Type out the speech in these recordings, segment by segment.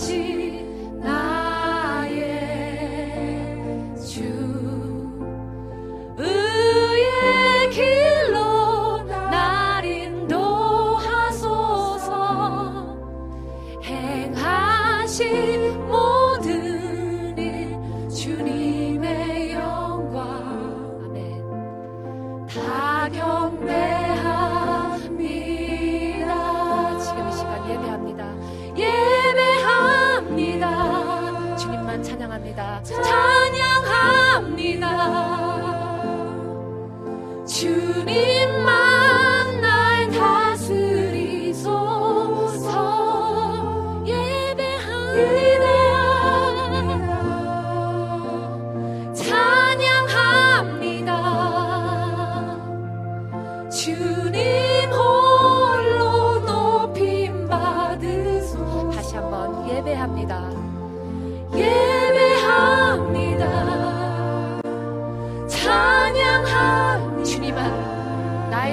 하신 나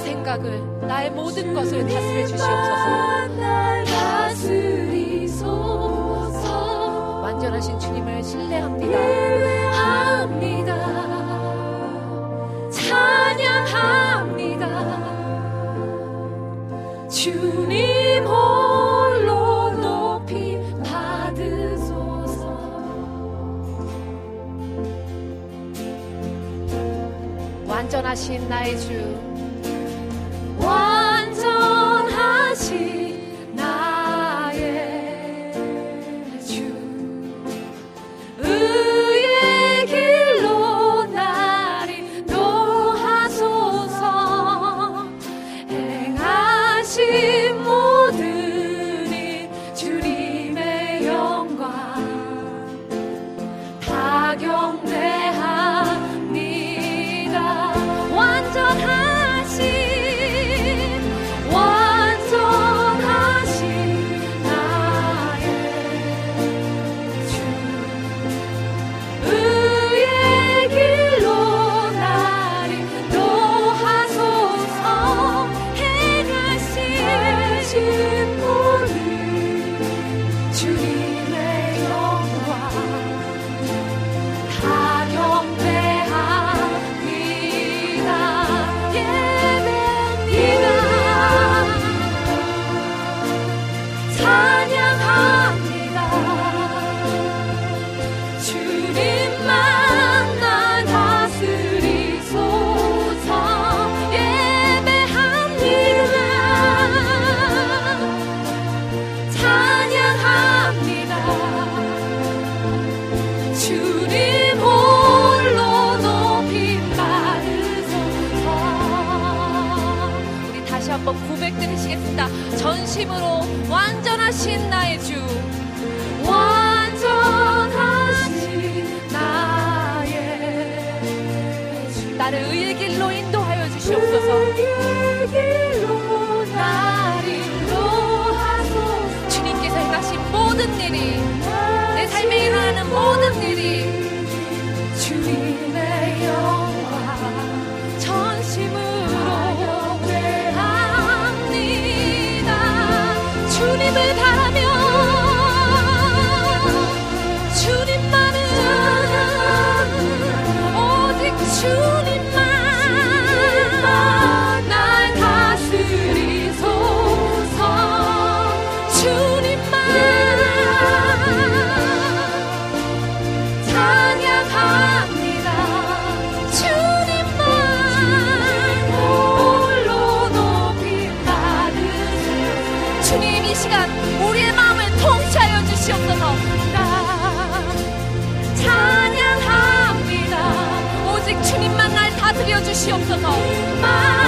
생각을 나의 모든 것을 다스려 주시옵소서. 완전하신 주님을 신뢰합니다. 합니다. 찬양합니다. 주님 홀로 높이 받으소서. 완전하신 나의 주. 전심으로 다스려 주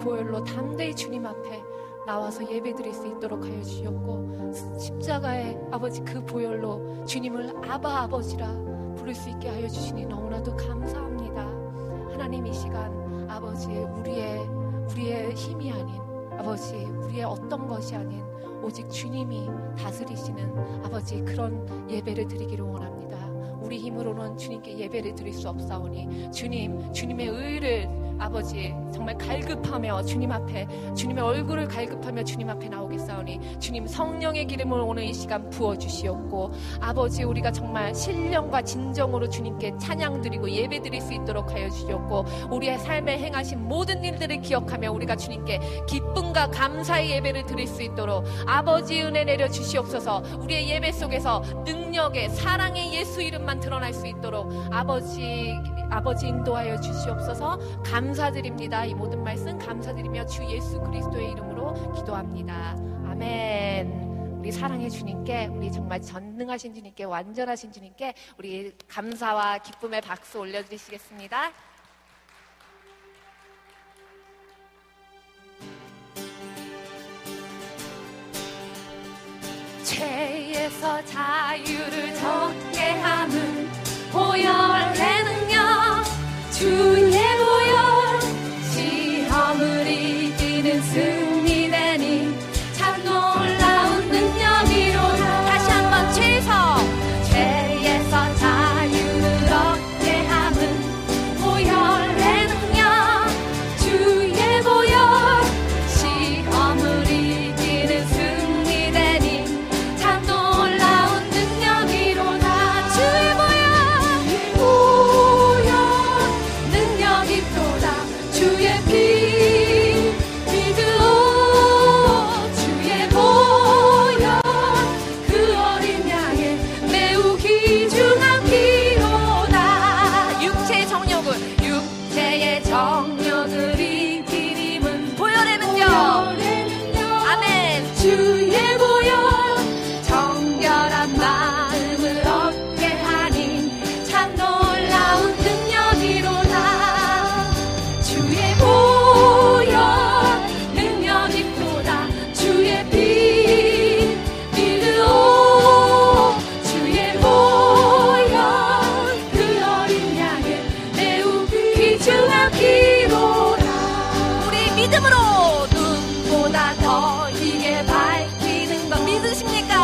보혈로 담대히 주님 앞에 나와서 예배드릴 수 있도록 하여 주셨고 십자가의 아버지 그 보혈로 주님을 아바 아버지라 부를 수 있게 하여 주시니 너무나도 감사합니다. 하나님 이 시간 아버지 우리의 우리의 힘이 아닌 아버지 우리의 어떤 것이 아닌 오직 주님이 다스리시는 아버지 그런 예배를 드리기를 원합니다. 우리 힘으로는 주님께 예배를 드릴 수 없사오니 주님 주님의 의를 아버지 정말 갈급하며 주님 앞에 주님의 얼굴을 갈급하며 주님 앞에 나오겠사오니 주님 성령의 기름을 오늘 이 시간 부어 주시옵고 아버지 우리가 정말 신령과 진정으로 주님께 찬양 드리고 예배 드릴 수 있도록 하여 주시옵고 우리의 삶에 행하신 모든 일들을 기억하며 우리가 주님께 기쁨과 감사의 예배를 드릴 수 있도록 아버지 은혜 내려 주시옵소서. 우리의 예배 속에서 능력의 사랑의 예수 이름만 드러날 수 있도록 아버지 아버지 인도하여 주시옵소서. 감 사드립니다. 이 모든 말씀 감사드리며 주 예수 그리스도의 이름으로 기도합니다. 아멘. 우리 사랑의 주님께 우리 정말 전능하신 주님께 완전하신 주님께 우리 감사와 기쁨의 박수 올려드리시겠습니다. 죄에서 자유를 얻게 하는 보혈의 능력 주 믿으십니까?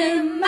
Adam.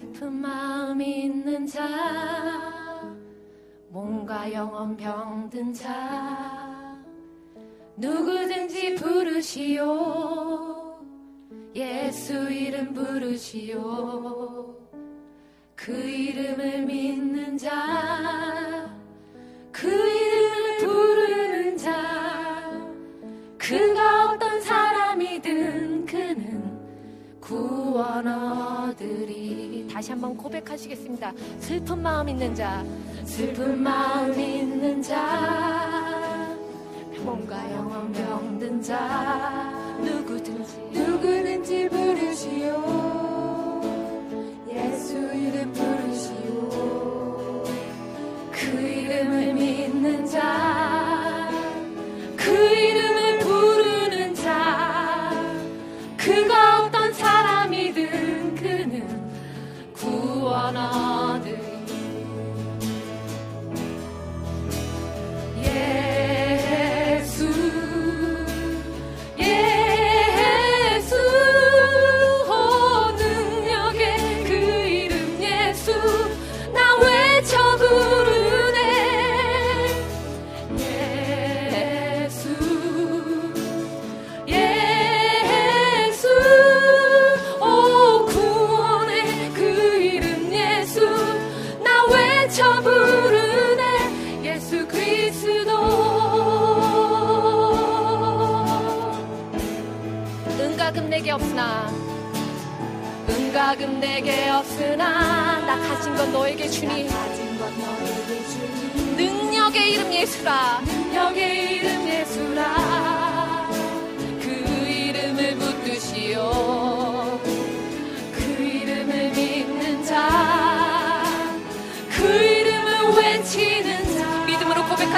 슬픈 마음 있는 자 몸과 영혼 병든 자 누구든지 부르시오. 예수 이름 부르시오. 그 이름을 믿는 자 얻으리 다시 한번 고백하시겠습니다. 슬픈 마음 있는 자. 슬픈 마음 있는 자. 몸과 영혼 병든 자. 누구든지 누구든지 부르시오. 예수 이름 부르시오. 그 이름을 믿는 자,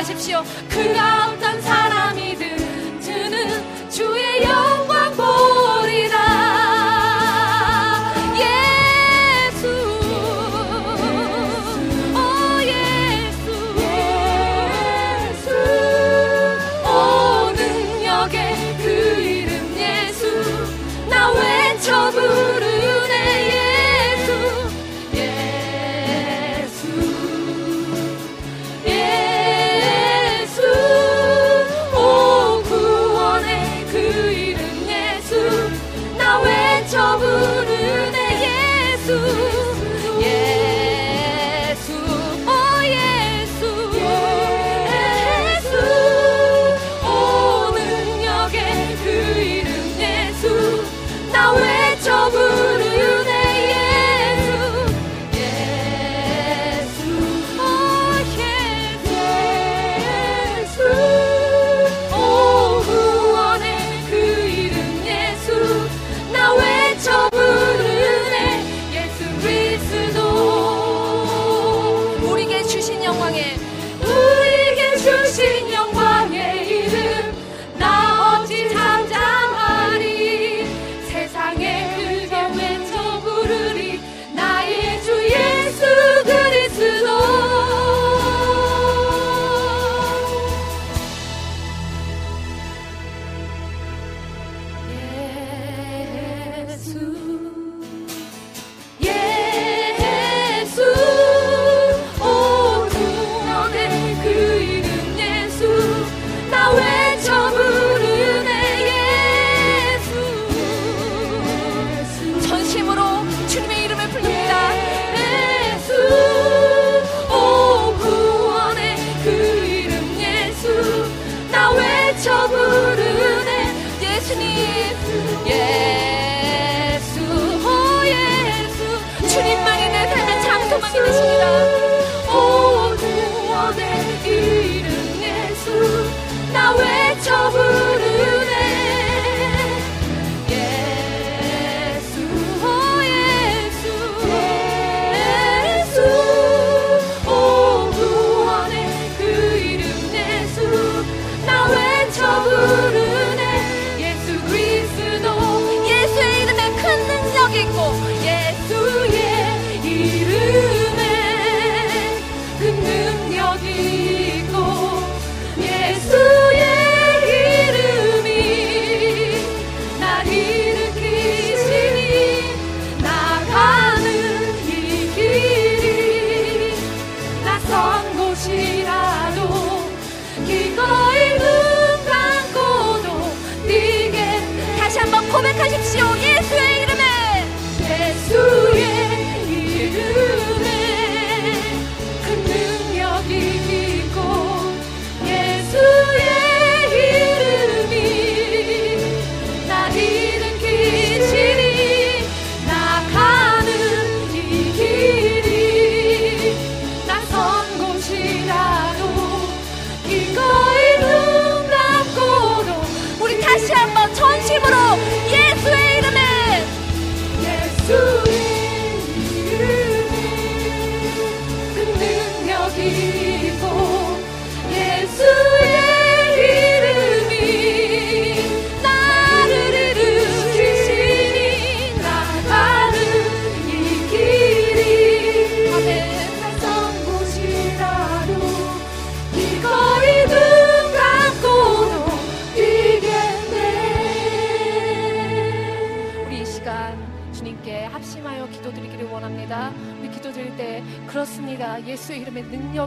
고백하십시오. 그가 어떤 사람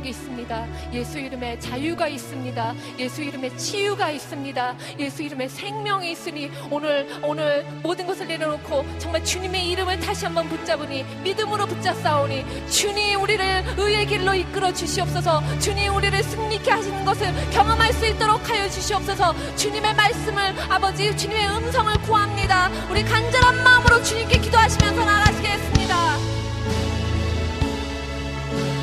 능력이 있습니다. 예수 이름에 자유가 있습니다. 예수 이름에 치유가 있습니다. 예수 이름에 생명이 있으니 오늘 오늘 모든 것을 내려놓고 정말 주님의 이름을 다시 한번 붙잡으니 믿음으로 붙잡사오니 주님 우리를 의의 길로 이끌어 주시옵소서. 주님 우리를 승리케 하시는 것을 경험할 수 있도록 하여 주시옵소서. 주님의 말씀을 아버지 주님의 음성을 구합니다. 우리 간절한 마음으로 주님께 기도하시면서 나가시겠습니다.